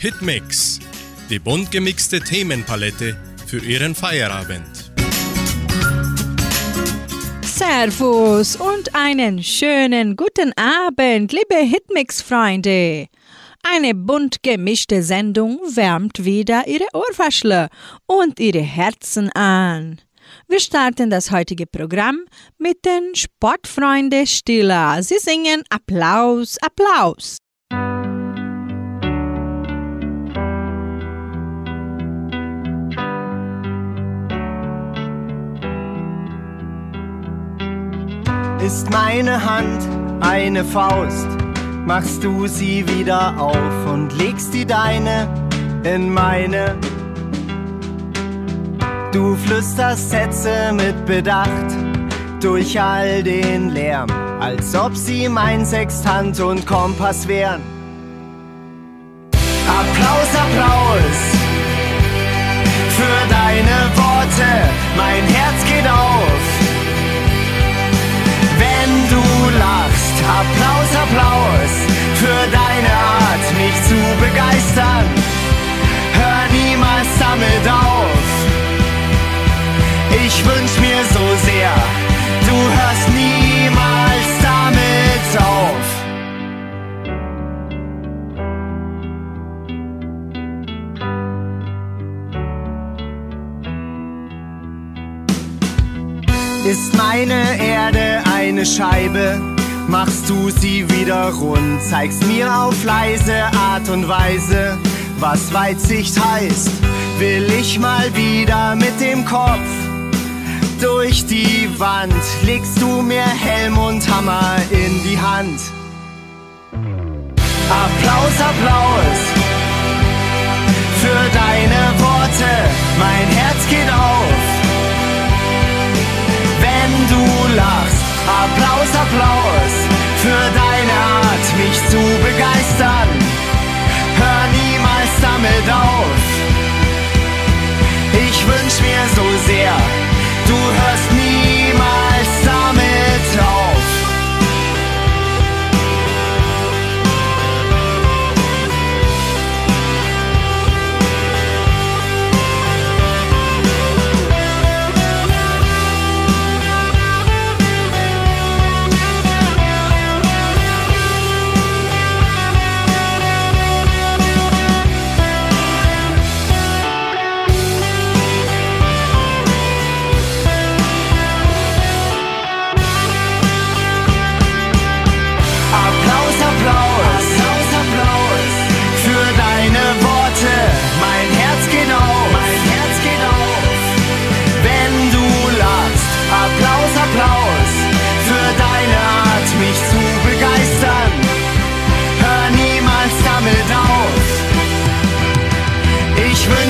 Hitmix, die bunt gemixte Themenpalette für Ihren Feierabend. Servus und einen schönen guten Abend, liebe Hitmix-Freunde. Eine bunt gemischte Sendung wärmt wieder Ihre Ohrwaschler und Ihre Herzen an. Wir starten das heutige Programm mit den Sportfreunde Stiller. Sie singen Applaus, Applaus. Ist meine Hand eine Faust, machst du sie wieder auf und legst die deine in meine. Du flüsterst Sätze mit Bedacht durch all den Lärm, als ob sie mein Sextant und Kompass wären. Applaus, Applaus für deine Worte, mein Herz geht auf. Applaus, Applaus für deine Art, mich zu begeistern. Hör niemals damit auf. Ich wünsch mir so sehr, du hörst niemals damit auf. Ist meine Erde eine Scheibe, machst du sie wieder rund, zeigst mir auf leise Art und Weise, was Weitsicht heißt. Will ich mal wieder mit dem Kopf durch die Wand, legst du mir Helm und Hammer in die Hand. Applaus, Applaus für deine Worte, mein Herz geht auf wenn du lachst. Applaus, Applaus für deine Art, mich zu begeistern. Hör niemals damit auf. Ich wünsch mir so sehr, du hörst niemals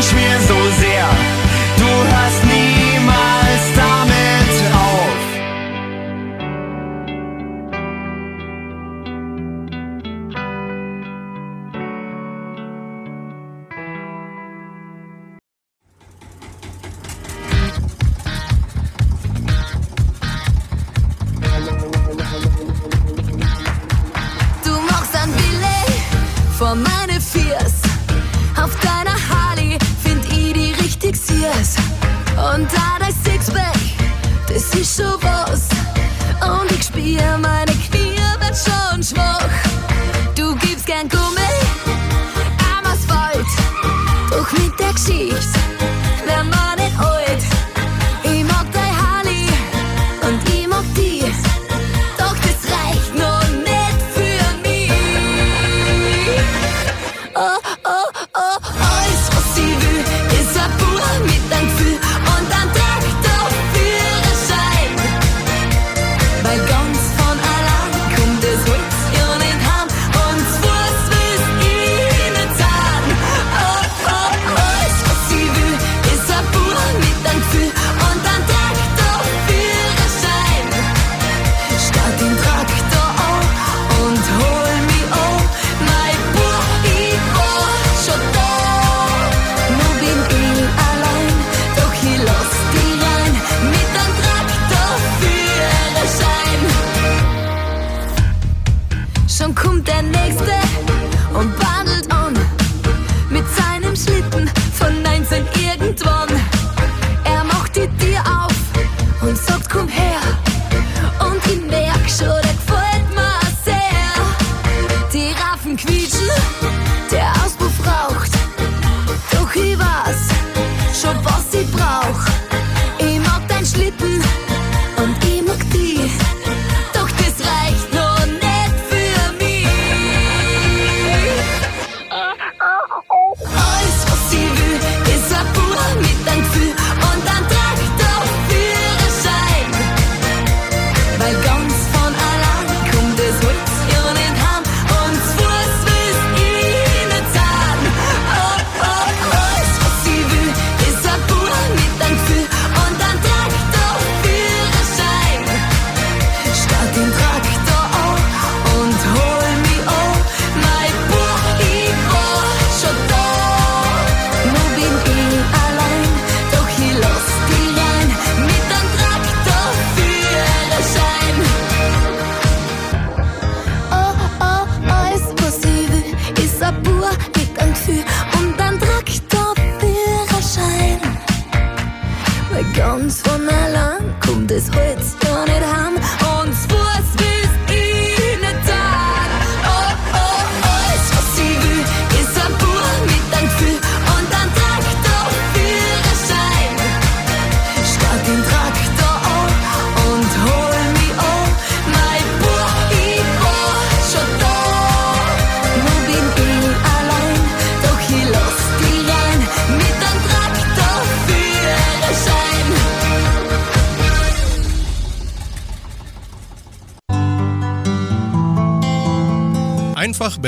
Ich wünsch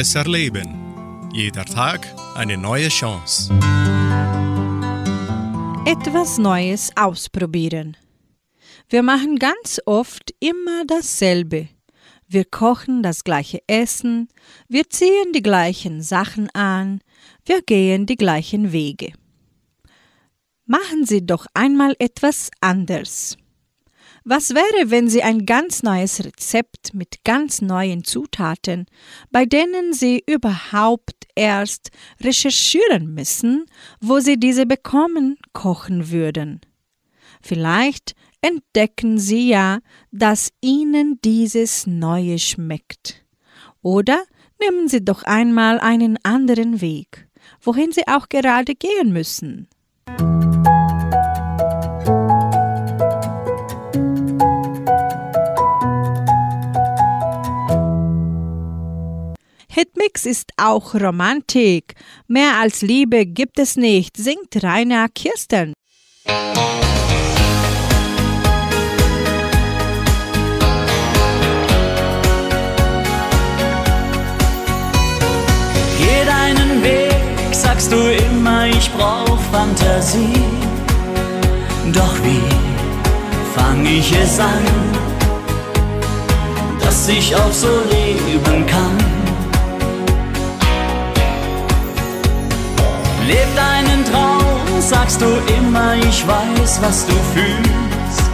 besser leben. Jeder Tag eine neue Chance. Etwas Neues ausprobieren. Wir machen ganz oft immer dasselbe. Wir kochen das gleiche Essen, wir ziehen die gleichen Sachen an, wir gehen die gleichen Wege. Machen Sie doch einmal etwas anders. Was wäre, wenn Sie ein ganz neues Rezept mit ganz neuen Zutaten, bei denen Sie überhaupt erst recherchieren müssen, wo Sie diese bekommen, kochen würden? Vielleicht entdecken Sie ja, dass Ihnen dieses Neue schmeckt. Oder nehmen Sie doch einmal einen anderen Weg, wohin Sie auch gerade gehen müssen. Hitmix ist auch Romantik. Mehr als Liebe gibt es nicht, singt Rainer Kirsten. Geh deinen Weg, sagst du immer, ich brauch Fantasie. Doch wie fang ich es an, dass ich auch so leben kann? Leb deinen Traum, sagst du immer, ich weiß, was du fühlst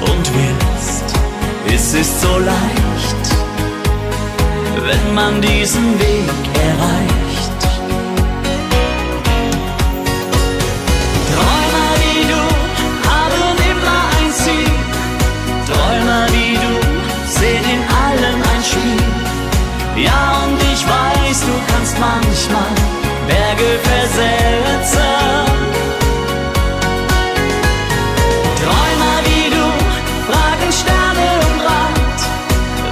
und willst. Es ist so leicht, wenn man diesen Weg erreicht. Träumer wie du haben immer ein Ziel. Träumer wie du sehen in allem ein Spiel. Ja, und ich weiß, du kannst manchmal Berge versetzen. Träumer wie du fragen Sterne um Rat,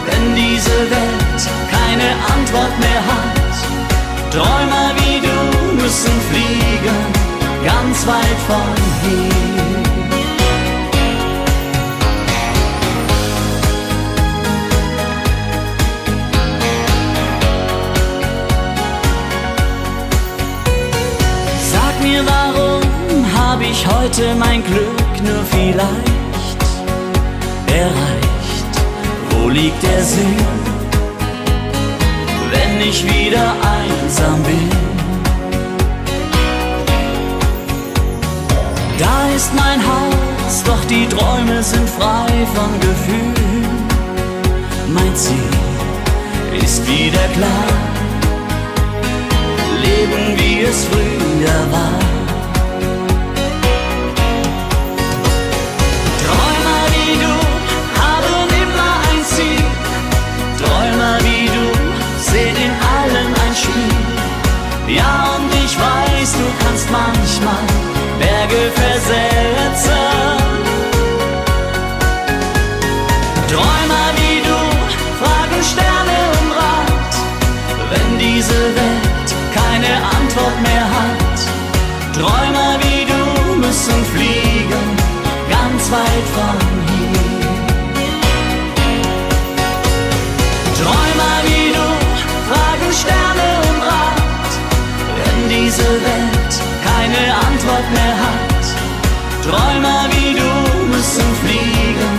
wenn diese Welt keine Antwort mehr hat. Träumer wie du müssen fliegen, ganz weit von hier. Ich heute mein Glück nur vielleicht erreicht? Wo liegt der Sinn, wenn ich wieder einsam bin? Da ist mein Haus, doch die Träume sind frei von Gefühlen. Mein Ziel ist wieder klar leben, wie es früher war. Ja, und ich weiß, du kannst manchmal Berge versetzen. Träumer wie du müssen fliegen,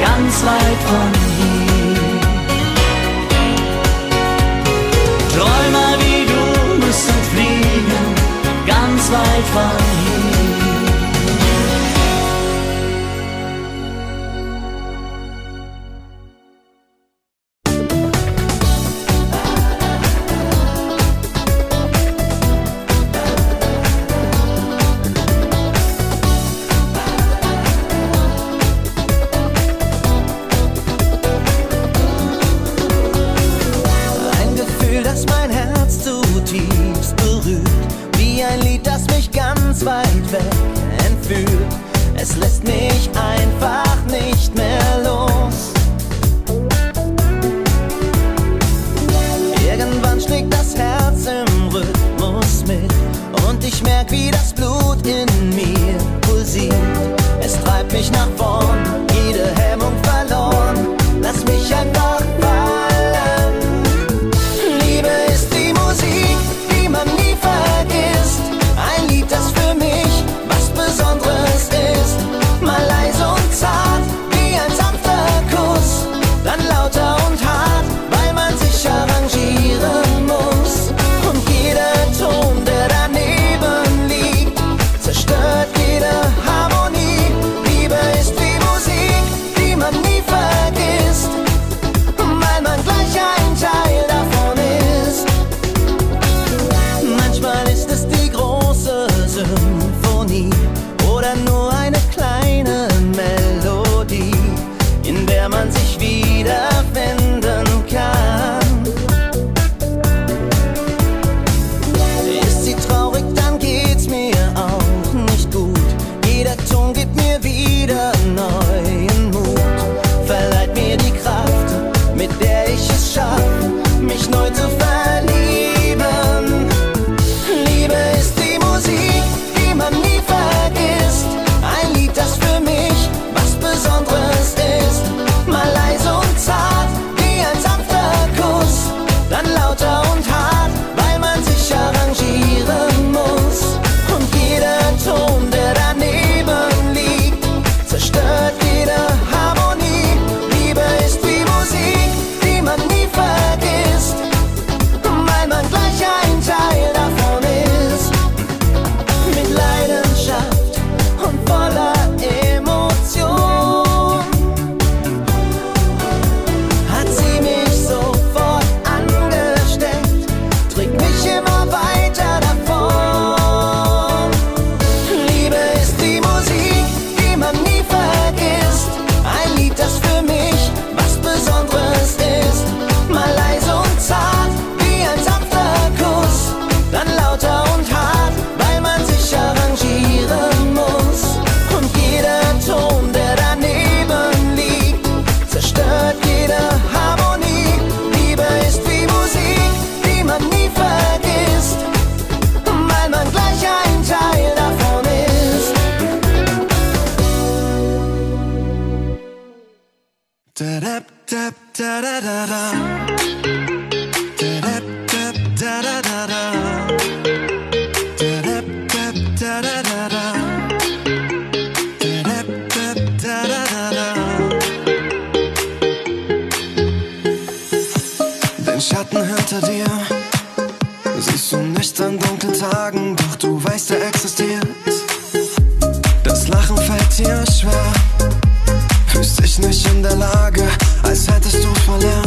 ganz weit von hier. Träumer wie du müssen fliegen, ganz weit von hier. Dir schwer. Fühlst dich nicht in der Lage, als hättest du verlernt.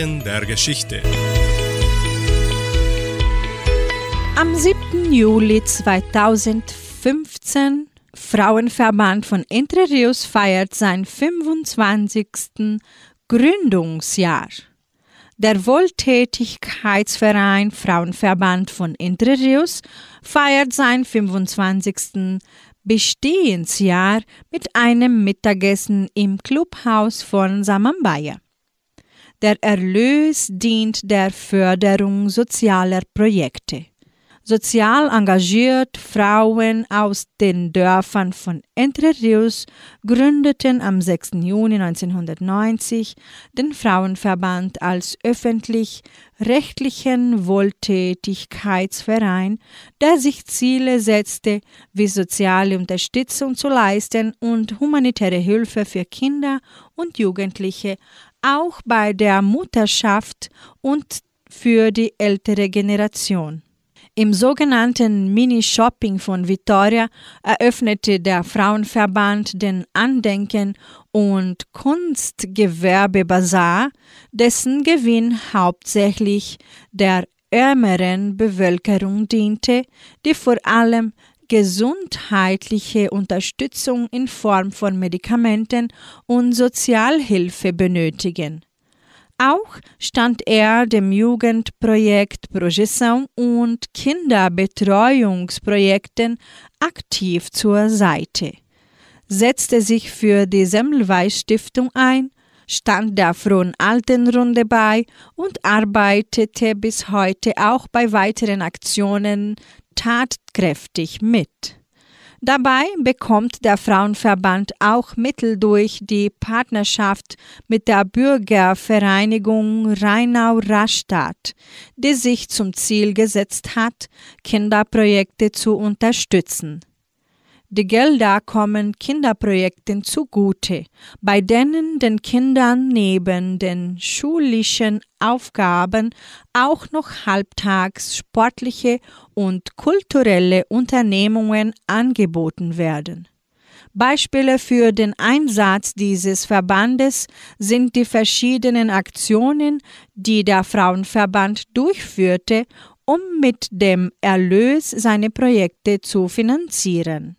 Eckdaten der Geschichte. Am 7. Juli 2015 Frauenverband von Entre Rios feiert sein 25. Gründungsjahr. Der Wohltätigkeitsverein Frauenverband von Entre Rios feiert sein 25. Bestehensjahr mit einem Mittagessen im Clubhaus von Samambaya. Der Erlös dient der Förderung sozialer Projekte. Sozial engagiert Frauen aus den Dörfern von Entre Rios gründeten am 6. Juni 1990 den Frauenverband als öffentlich-rechtlichen Wohltätigkeitsverein, der sich Ziele setzte, wie soziale Unterstützung zu leisten und humanitäre Hilfe für Kinder und Jugendliche auch bei der Mutterschaft und für die ältere Generation. Im sogenannten Mini-Shopping von Vitoria eröffnete der Frauenverband den Andenken- und Kunstgewerbebazar, dessen Gewinn hauptsächlich der ärmeren Bevölkerung diente, die vor allem gesundheitliche Unterstützung in Form von Medikamenten und Sozialhilfe benötigen. Auch stand er dem Jugendprojekt Projeção und Kinderbetreuungsprojekten aktiv zur Seite, setzte sich für die Semmelweis Stiftung ein, stand der Frohen Altenrunde bei und arbeitete bis heute auch bei weiteren Aktionen tatkräftig mit. Dabei bekommt der Frauenverband auch Mittel durch die Partnerschaft mit der Bürgervereinigung Rheinau-Rastatt, die sich zum Ziel gesetzt hat, Kinderprojekte zu unterstützen. Die Gelder kommen Kinderprojekten zugute, bei denen den Kindern neben den schulischen Aufgaben auch noch halbtags sportliche und kulturelle Unternehmungen angeboten werden. Beispiele für den Einsatz dieses Verbandes sind die verschiedenen Aktionen, die der Frauenverband durchführte, um mit dem Erlös seine Projekte zu finanzieren.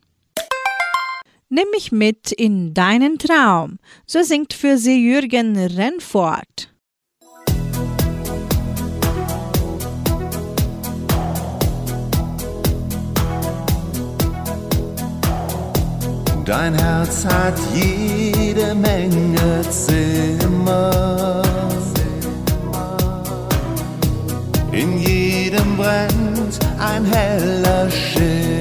Nimm mich mit in deinen Traum, so singt für sie Jürgen Rennfort. Dein Herz hat jede Menge Zimmer. In jedem brennt ein heller Schimmer.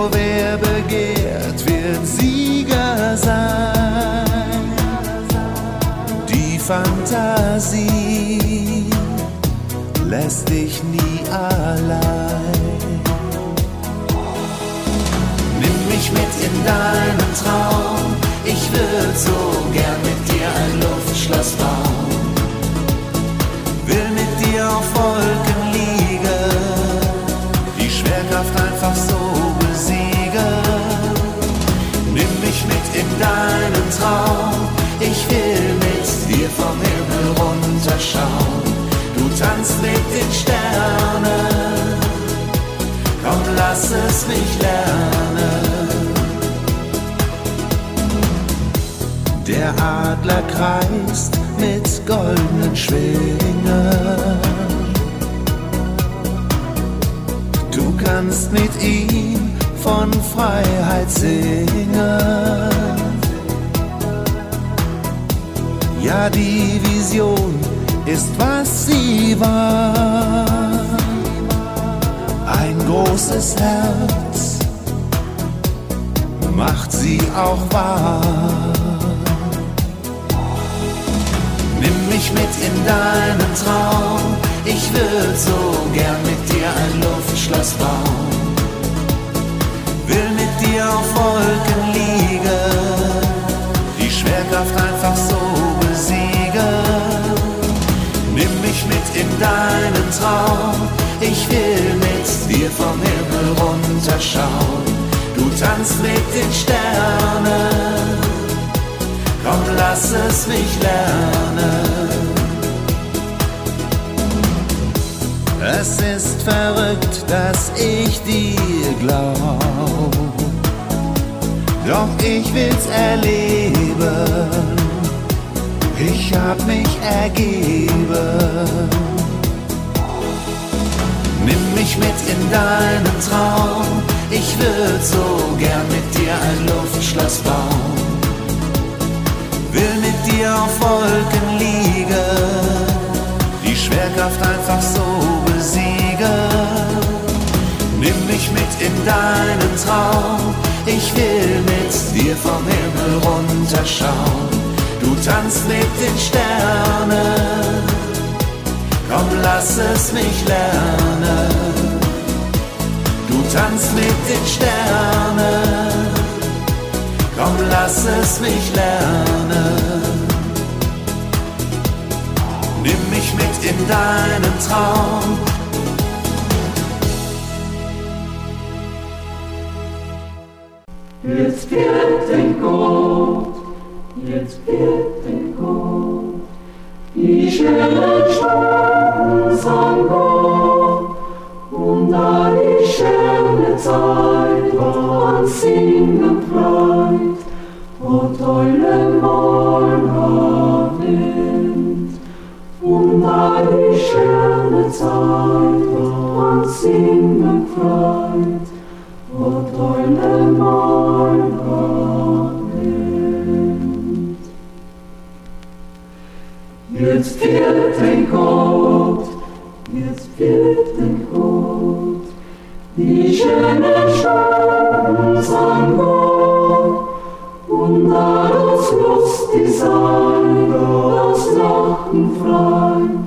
Nur wer begehrt, wird Sieger sein. Die Fantasie lässt dich nie allein. Nimm mich mit in deinen Traum. Ich würde so gern mit dir ein Luftschloss bauen. Will mit dir auf Wolken deinen Traum. Ich will mit dir vom Himmel runterschauen. Du tanzt mit den Sternen. Komm, lass es mich lernen. Der Adler kreist mit goldenen Schwingen. Du kannst mit ihm von Freiheit singen. Ja, die Vision ist, was sie war. Ein großes Herz macht sie auch wahr. Nimm mich mit in deinen Traum. Ich würde so gern mit dir ein Luftschloss bauen will mit dir auf Wolken liegen, lass es mich lernen. Es ist verrückt, dass ich dir glaub. Doch ich will's erleben. Ich hab mich ergeben. Nimm mich mit in deinen Traum. Ich würd so gern mit dir ein Luftschloss bauen. Dir auf Wolken liegen die Schwerkraft einfach so besiegen. Nimm mich mit in deinen Traum, ich will mit dir vom Himmel runterschauen. Du tanzt mit den Sternen, komm lass es mich lernen. Du tanzt mit den Sternen, komm lass es mich lernen. In deinen Traum. Jetzt wird ein Gott, jetzt wird ein Gott, die schönen Stunden sang Gott, und da die schöne Zeit war Singen Freude, o tolle schöne Zeit und singen freut, o tolle Morgenwind. Jetzt fehlt ein Gott, jetzt fehlt ein Gott, die schönen Stunden sang Gott, und da das lustig sein, das Lachen frei,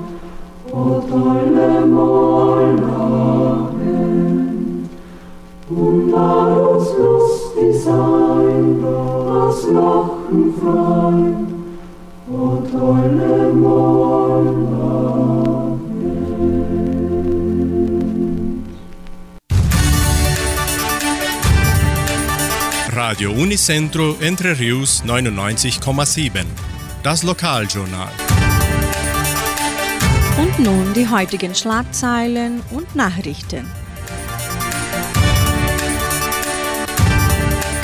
Radio Unicentro Entre Rius 99,7. Das Lokaljournal. Und nun die heutigen Schlagzeilen und Nachrichten.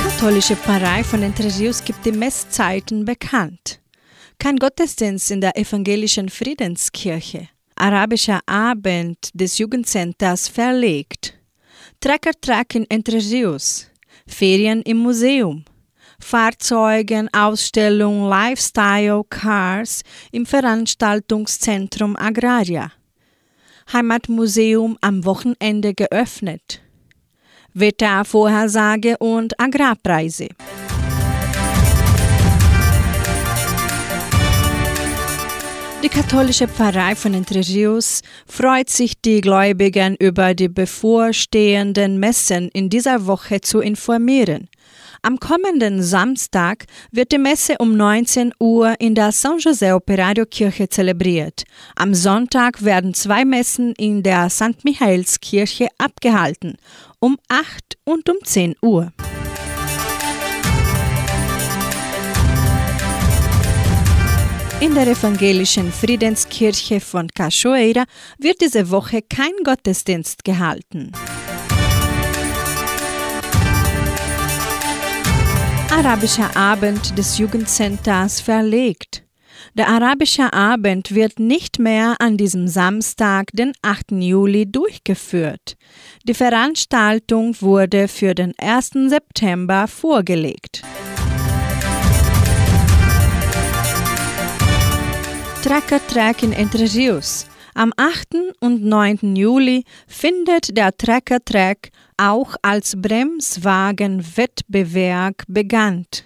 Katholische Pfarrei von Entre Rios gibt die Messzeiten bekannt. Kein Gottesdienst in der evangelischen Friedenskirche. Arabischer Abend des Jugendcenters verlegt. Trecker-Track in Entre Rios. Ferien im Museum. Fahrzeugenausstellung Lifestyle Cars im Veranstaltungszentrum Agraria. Heimatmuseum am Wochenende geöffnet. Wettervorhersage und Agrarpreise. Die katholische Pfarrei von Entre Rios freut sich, die Gläubigen über die bevorstehenden Messen in dieser Woche zu informieren. Am kommenden Samstag wird die Messe um 19 Uhr in der San José Operario Kirche zelebriert. Am Sonntag werden zwei Messen in der St. Michaelskirche abgehalten, um 8 und um 10 Uhr. In der evangelischen Friedenskirche von Cachoeira wird diese Woche kein Gottesdienst gehalten. Arabischer Abend des Jugendcenters verlegt. Der Arabische Abend wird nicht mehr an diesem Samstag, den 8. Juli, durchgeführt. Die Veranstaltung wurde für den 1. September vorgelegt. Tracker Track in Entre Rios. Am 8. und 9. Juli findet der Tracker Track auch als Bremswagenwettbewerb bekannt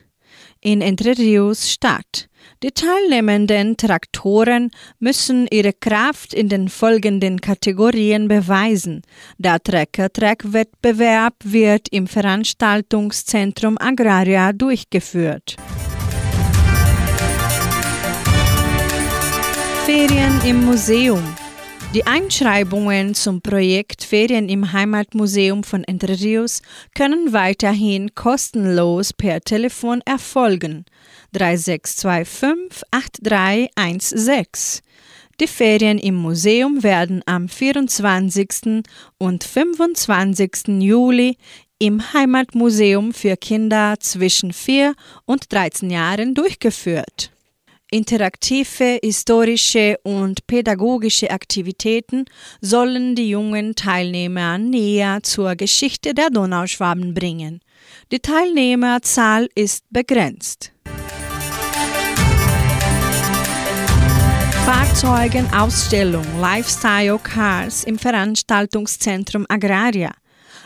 in Entre Rios statt. Die teilnehmenden Traktoren müssen ihre Kraft in den folgenden Kategorien beweisen. Der Trecker-Track-Wettbewerb wird im Veranstaltungszentrum Agraria durchgeführt. Ferien im Museum. Die Einschreibungen zum Projekt Ferien im Heimatmuseum von Entre Rios können weiterhin kostenlos per Telefon erfolgen. 3625 8316. Die Ferien im Museum werden am 24. und 25. Juli im Heimatmuseum für Kinder zwischen 4 und 13 Jahren durchgeführt. Interaktive, historische und pädagogische Aktivitäten sollen die jungen Teilnehmer näher zur Geschichte der Donauschwaben bringen. Die Teilnehmerzahl ist begrenzt. Fahrzeugenausstellung Lifestyle Cars im Veranstaltungszentrum Agraria.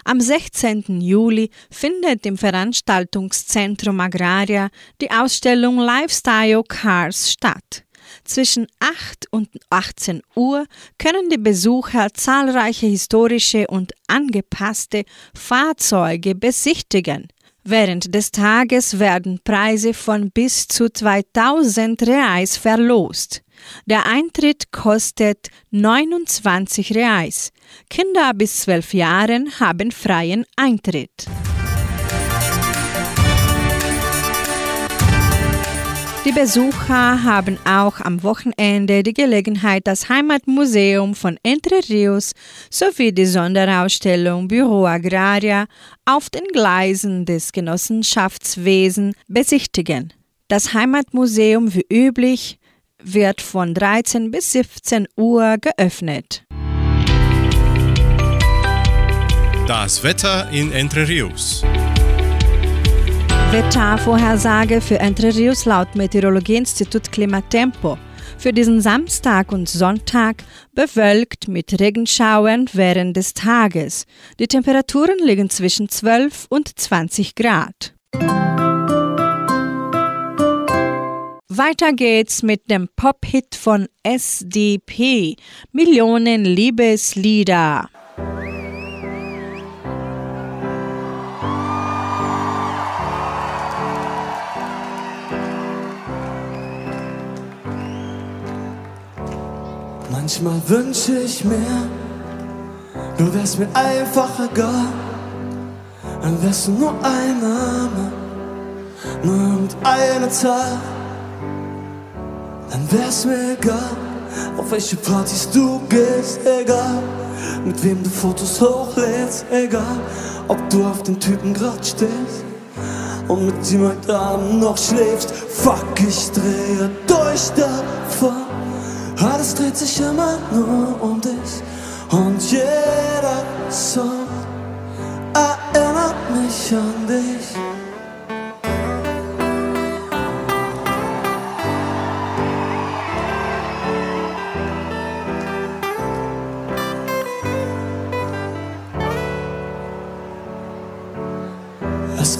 Am 16. Juli findet im Veranstaltungszentrum Agraria die Ausstellung Lifestyle Cars statt. Zwischen 8 und 18 Uhr können die Besucher zahlreiche historische und angepasste Fahrzeuge besichtigen. Während des Tages werden Preise von bis zu 2000 Reais verlost. Der Eintritt kostet 29 Reais. Kinder bis 12 Jahren haben freien Eintritt. Die Besucher haben auch am Wochenende die Gelegenheit, das Heimatmuseum von Entre Rios sowie die Sonderausstellung Büro Agraria auf den Gleisen des Genossenschaftswesen besichtigen. Das Heimatmuseum wie üblich wird von 13 bis 17 Uhr geöffnet. Das Wetter in Entre Rios. Wettervorhersage für Entre Rios laut Meteorologieinstitut Klimatempo. Für diesen Samstag und Sonntag bewölkt mit Regenschauern während des Tages. Die Temperaturen liegen zwischen 12 und 20 Grad. Weiter geht's mit dem Pop-Hit von SDP, Millionen Liebeslieder. Manchmal wünsche ich mir, du wärst mir einfach egal, dann wärst du nur ein Name, nur irgendeine Zahl. Dann wär's mir egal, auf welche Partys du gehst, egal. Mit wem du Fotos hochlädst, egal. Ob du auf den Typen grad stehst und mit ihm heute Abend noch schläfst. Fuck, ich drehe durch davon. Alles dreht sich immer nur um dich und jeder Song erinnert mich an dich.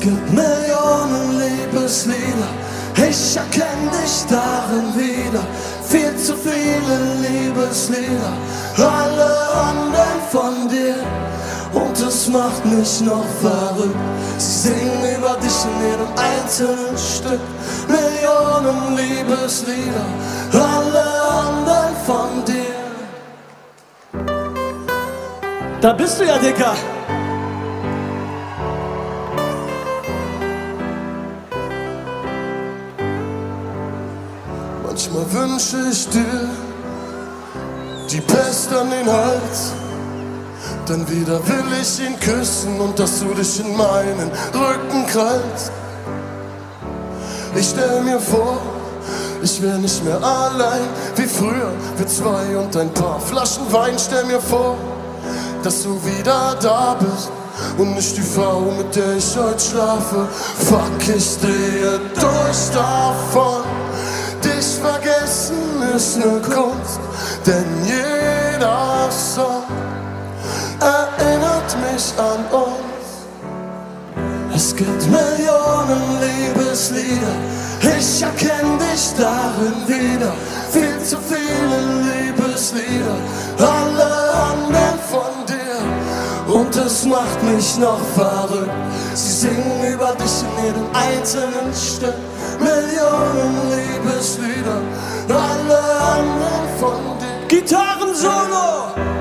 Gibt Millionen Liebeslieder, ich erkenne dich darin wieder. Viel zu viele Liebeslieder, alle handeln von dir. Und es macht mich noch verrückt. Sie singen über dich in jedem einzelnen Stück. Millionen Liebeslieder, alle handeln von dir. Da bist du ja, Dicker. Manchmal wünsche ich dir die Pest an den Hals. Dann wieder will ich ihn küssen und dass du dich in meinen Rücken krallst. Ich stell mir vor, ich wär nicht mehr allein wie früher. Wir zwei und ein paar Flaschen Wein. Stell mir vor, dass du wieder da bist und nicht die Frau, mit der ich heute schlafe. Fuck, ich drehe durch davon. Ist ne Kunst, denn jeder Song erinnert mich an uns. Es gibt Millionen Liebeslieder, ich erkenne dich darin wieder. Viel zu viele Liebeslieder, alle handeln von dir. Und es macht mich noch verrückt. Sie singen über dich in jedem einzelnen Stück. Millionen Liebeslieder, alle handeln von dir. Gitarrensolo!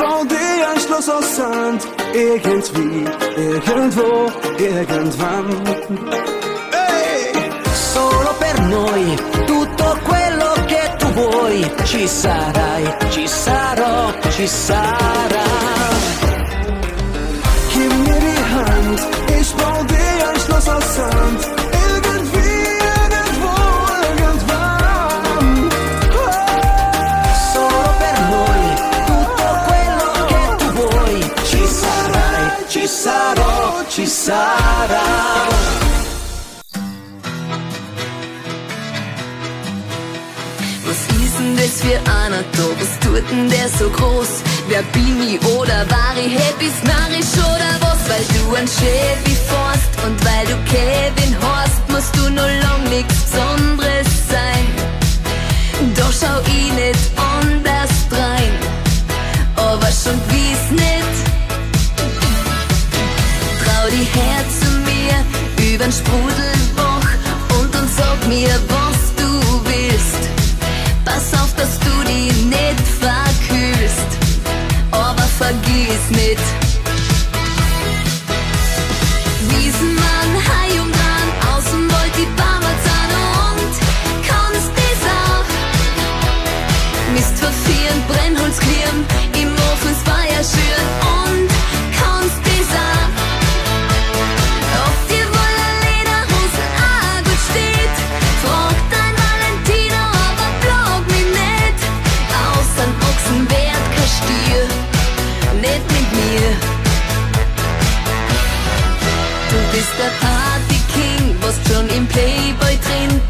Bau dir ein Schloss aus Sand. Irgendwie, irgendwo, irgendwann. Hey! Solo per noi, tutto quello che tu vuoi, ci sarai, ci sarò, ci sarà. Gib mir die Hand, ich bau dir ein Schloss aus Sand. Ci sarà. Was ist denn das für einer da? Was tut denn der so groß? Wer bin ich oder war ich happy, narrisch oder was? Weil du ein Chevy fährst und weil du Kevin hast, musst du noch lang nichts Besonderes sein. Da schau ich nicht anders rein, aber schon gewiss nicht. Die her mir übern Sprudelbach und dann sag mir, was du willst. Pass auf, dass du die nicht verkühlst, aber vergiss nicht. Du bist der Party-King, was schon im Playboy drin,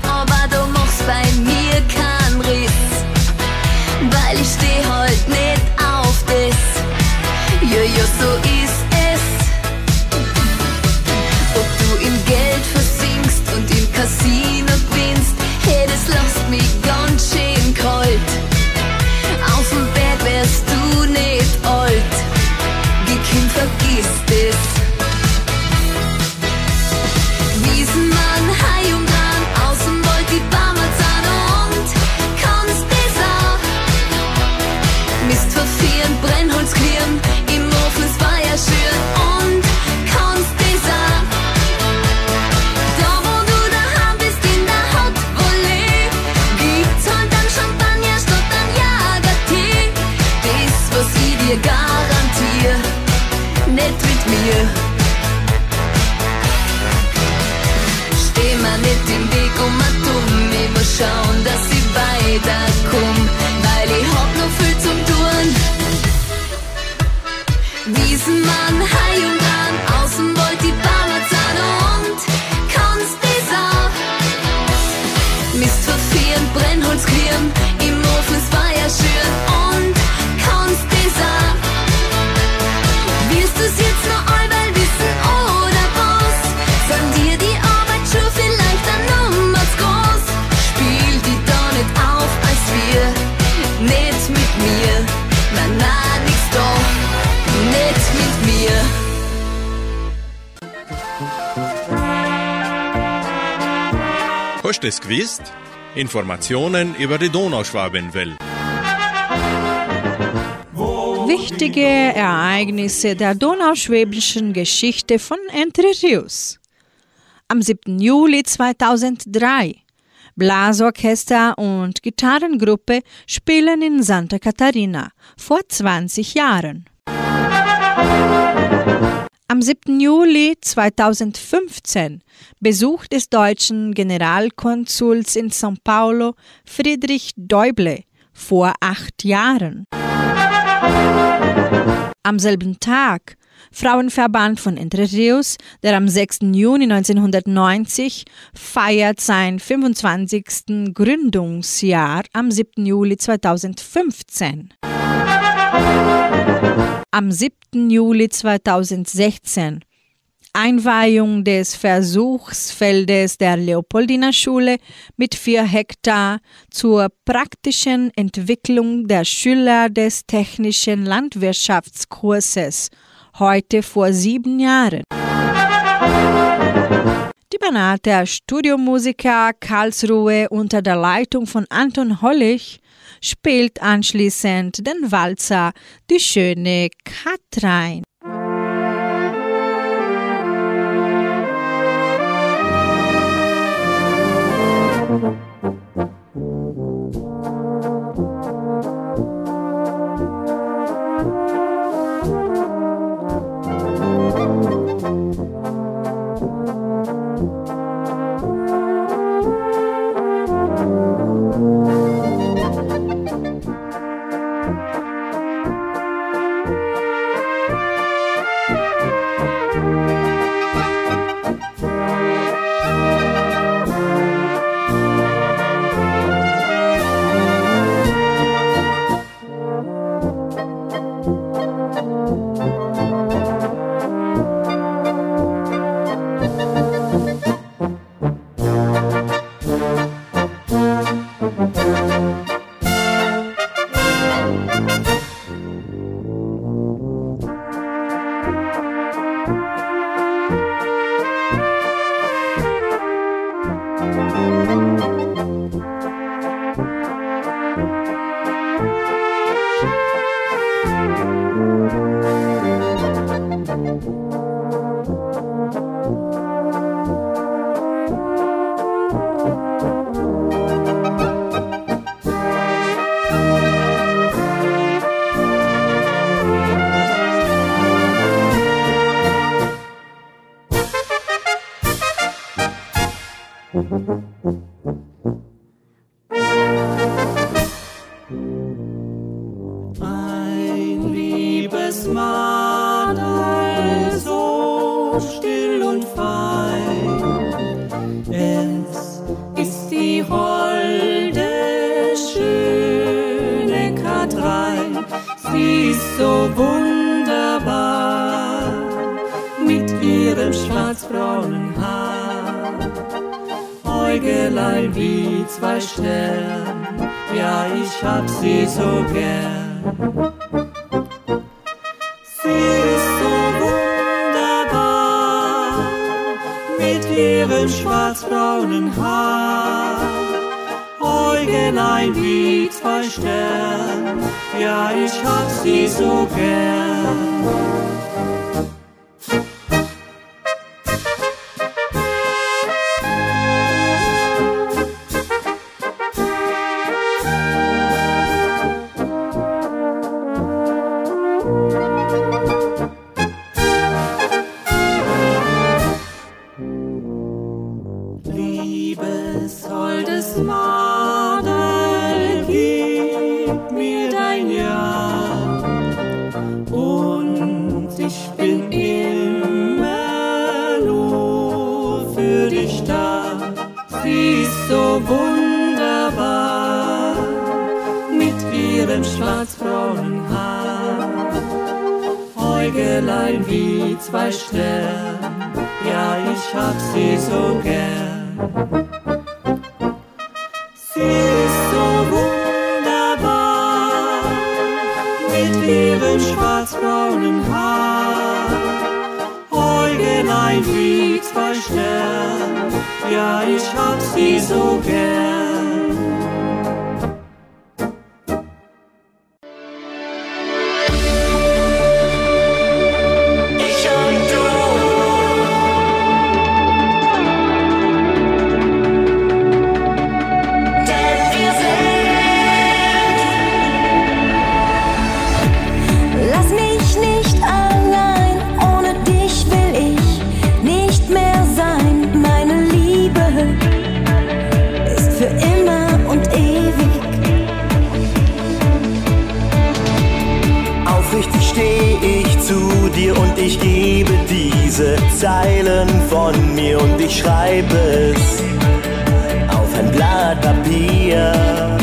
Informationen über die Donauschwabenwelle. Wichtige Ereignisse der donauschwäbischen Geschichte von Entre Rios. Am 7. Juli 2003. Blasorchester und Gitarrengruppe spielen in Santa Catarina vor 20 Jahren. Am 7. Juli 2015 Besuch des deutschen Generalkonsuls in São Paulo Friedrich Däuble vor acht Jahren. Am selben Tag Frauenverband von Entre Rios, der am 6. Juni 1990 feiert sein 25. Gründungsjahr am 7. Juli 2015. Am 7. Juli 2016 Einweihung des Versuchsfeldes der Leopoldina Schule mit vier Hektar zur praktischen Entwicklung der Schüler des technischen Landwirtschaftskurses, heute vor sieben Jahren. Die Banater Studiomusiker Karlsruhe unter der Leitung von Anton Hollich spielt anschließend den Walzer Die schöne Eigenlein wie zwei Sterne, ja, ich hab sie so gern. Katrein. Mein Weg zum Horizont, du bist mein Leben.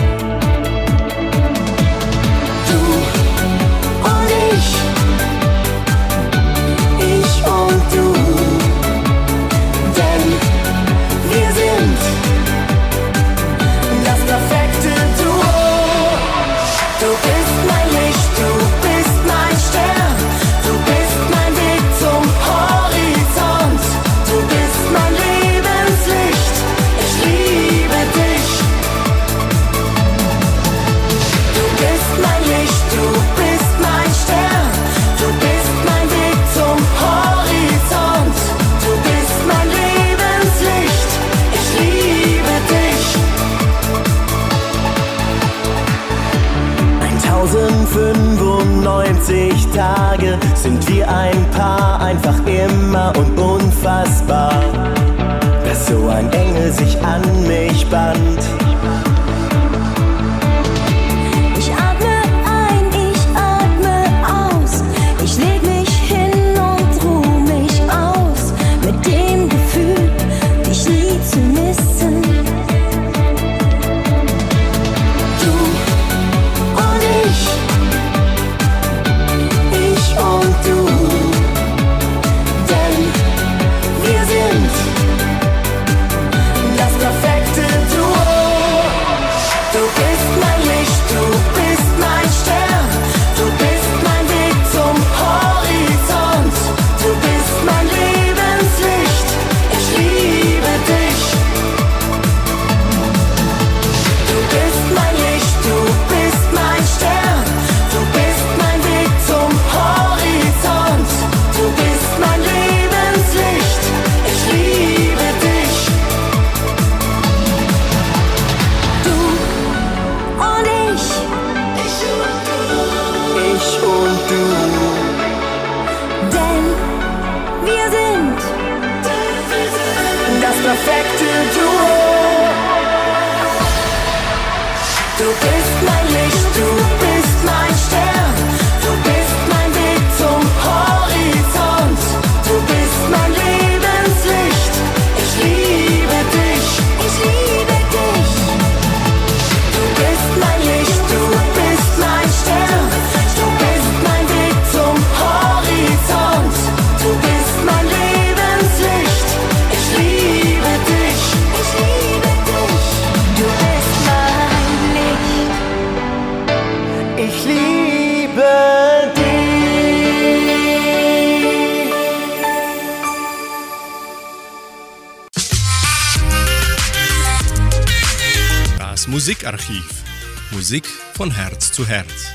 Von Herz zu Herz.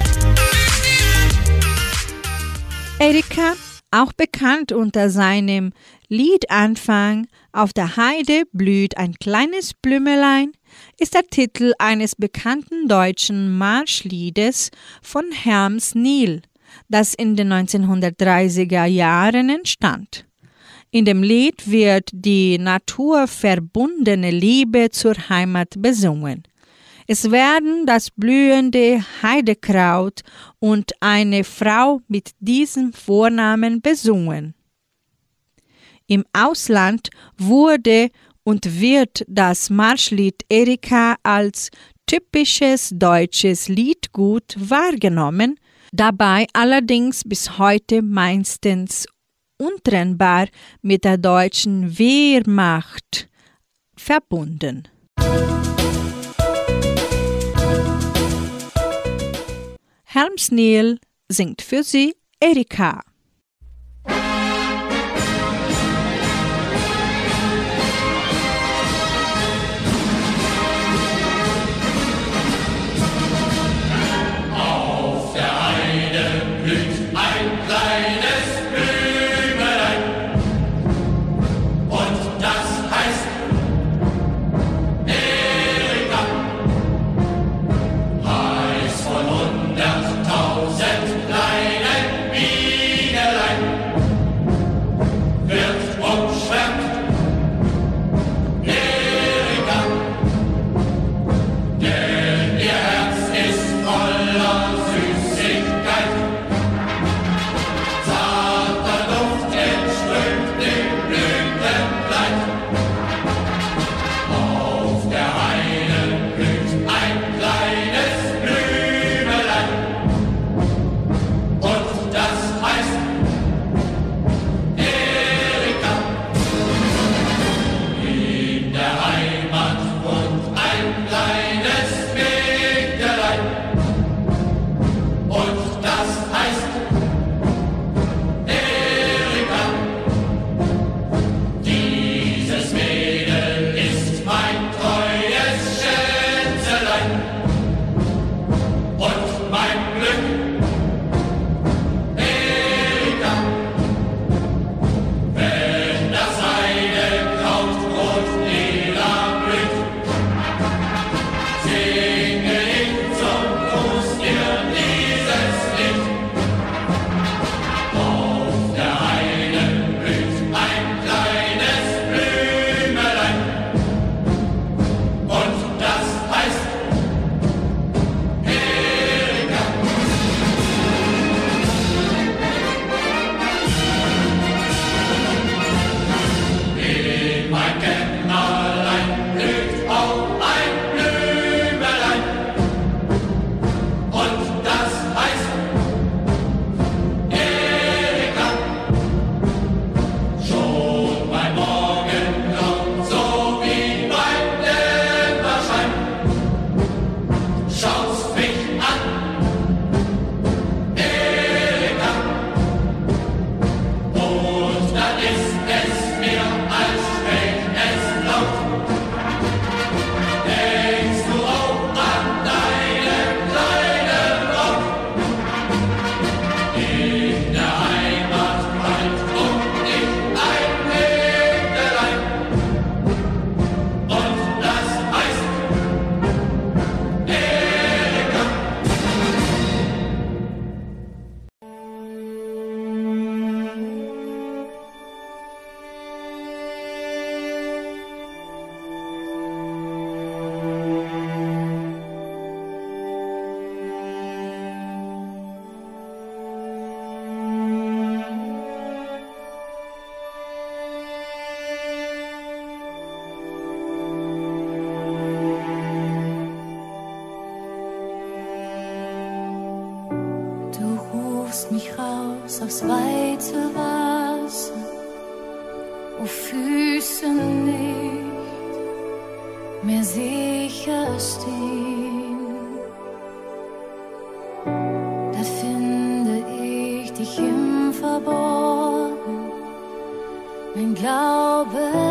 Erika, auch bekannt unter seinem Liedanfang Auf der Heide blüht ein kleines Blümelein, ist der Titel eines bekannten deutschen Marschliedes von Herms Nil, das in den 1930er Jahren entstand. In dem Lied wird die naturverbundene Liebe zur Heimat besungen. Es werden das blühende Heidekraut und eine Frau mit diesem Vornamen besungen. Im Ausland wurde und wird das Marschlied Erika als typisches deutsches Liedgut wahrgenommen, dabei allerdings bis heute meistens untrennbar mit der deutschen Wehrmacht verbunden. Helms Neil singt für sie Erika. das weite Wasser, wo Füße nicht mehr sicher stehen. Da finde ich dich im Verborgenen, mein Glaube.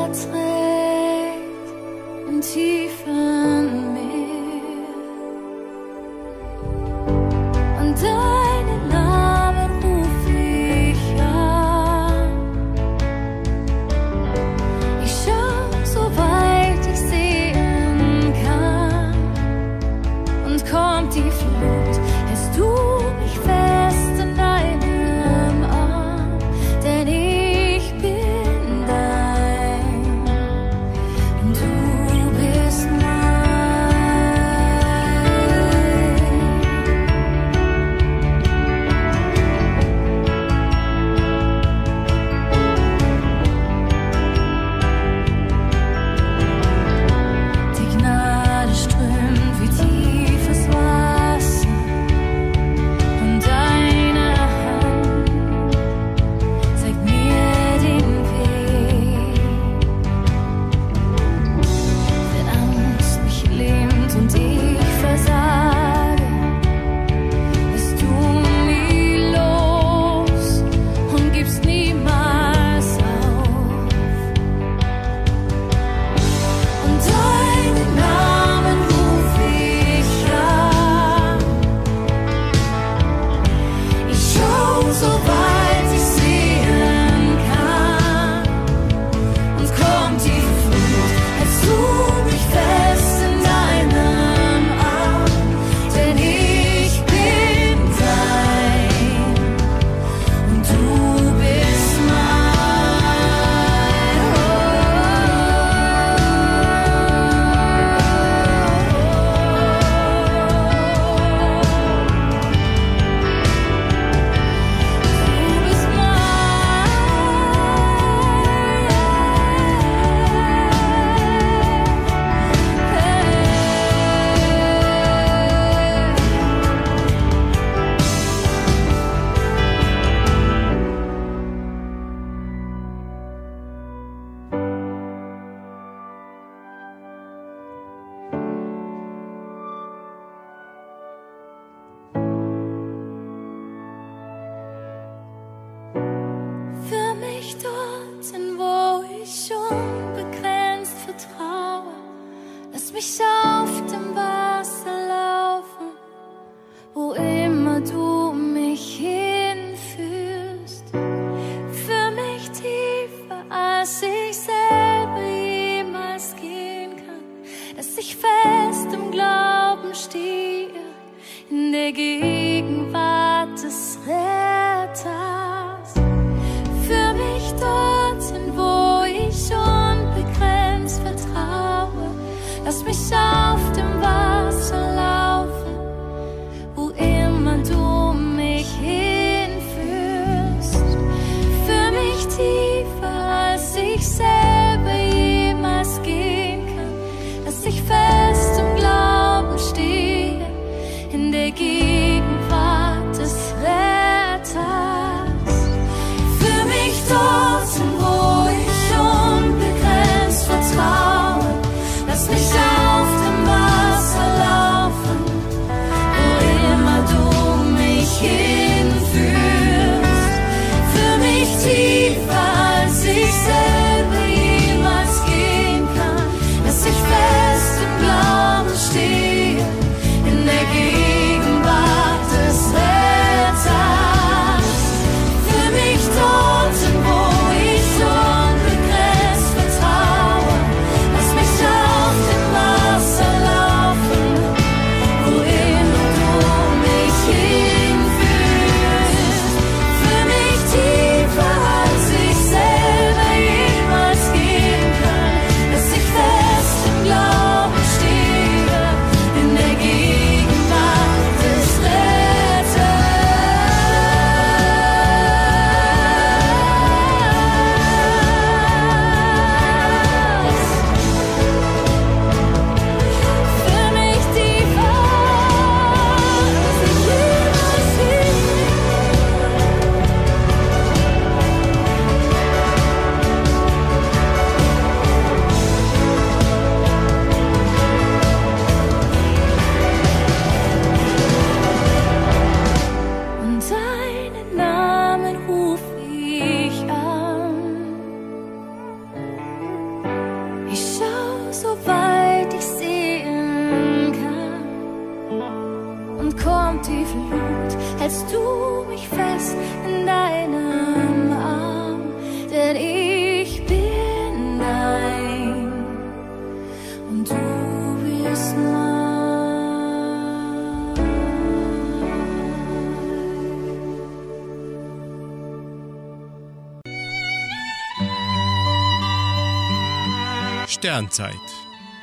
Sternzeit.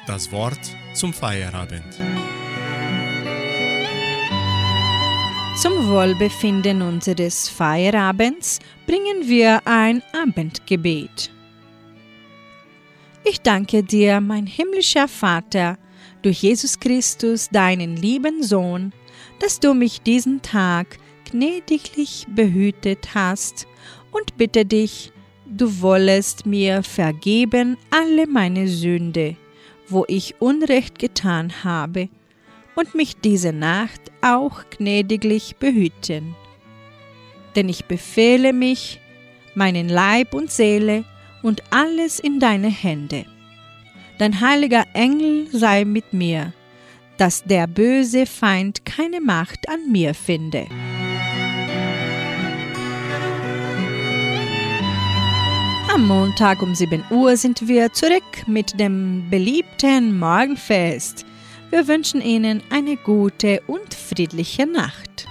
Das Wort zum Feierabend. Zum Wohlbefinden unseres Feierabends bringen wir ein Abendgebet. Ich danke dir, mein himmlischer Vater, durch Jesus Christus, deinen lieben Sohn, dass du mich diesen Tag gnädiglich behütet hast und bitte dich, du wollest mir vergeben alle meine Sünde, wo ich Unrecht getan habe, und mich diese Nacht auch gnädiglich behüten. Denn ich befehle mich, meinen Leib und Seele und alles in deine Hände. Dein heiliger Engel sei mit mir, dass der böse Feind keine Macht an mir finde. Am Montag um 7 Uhr sind wir zurück mit dem beliebten Morgenfest. Wir wünschen Ihnen eine gute und friedliche Nacht.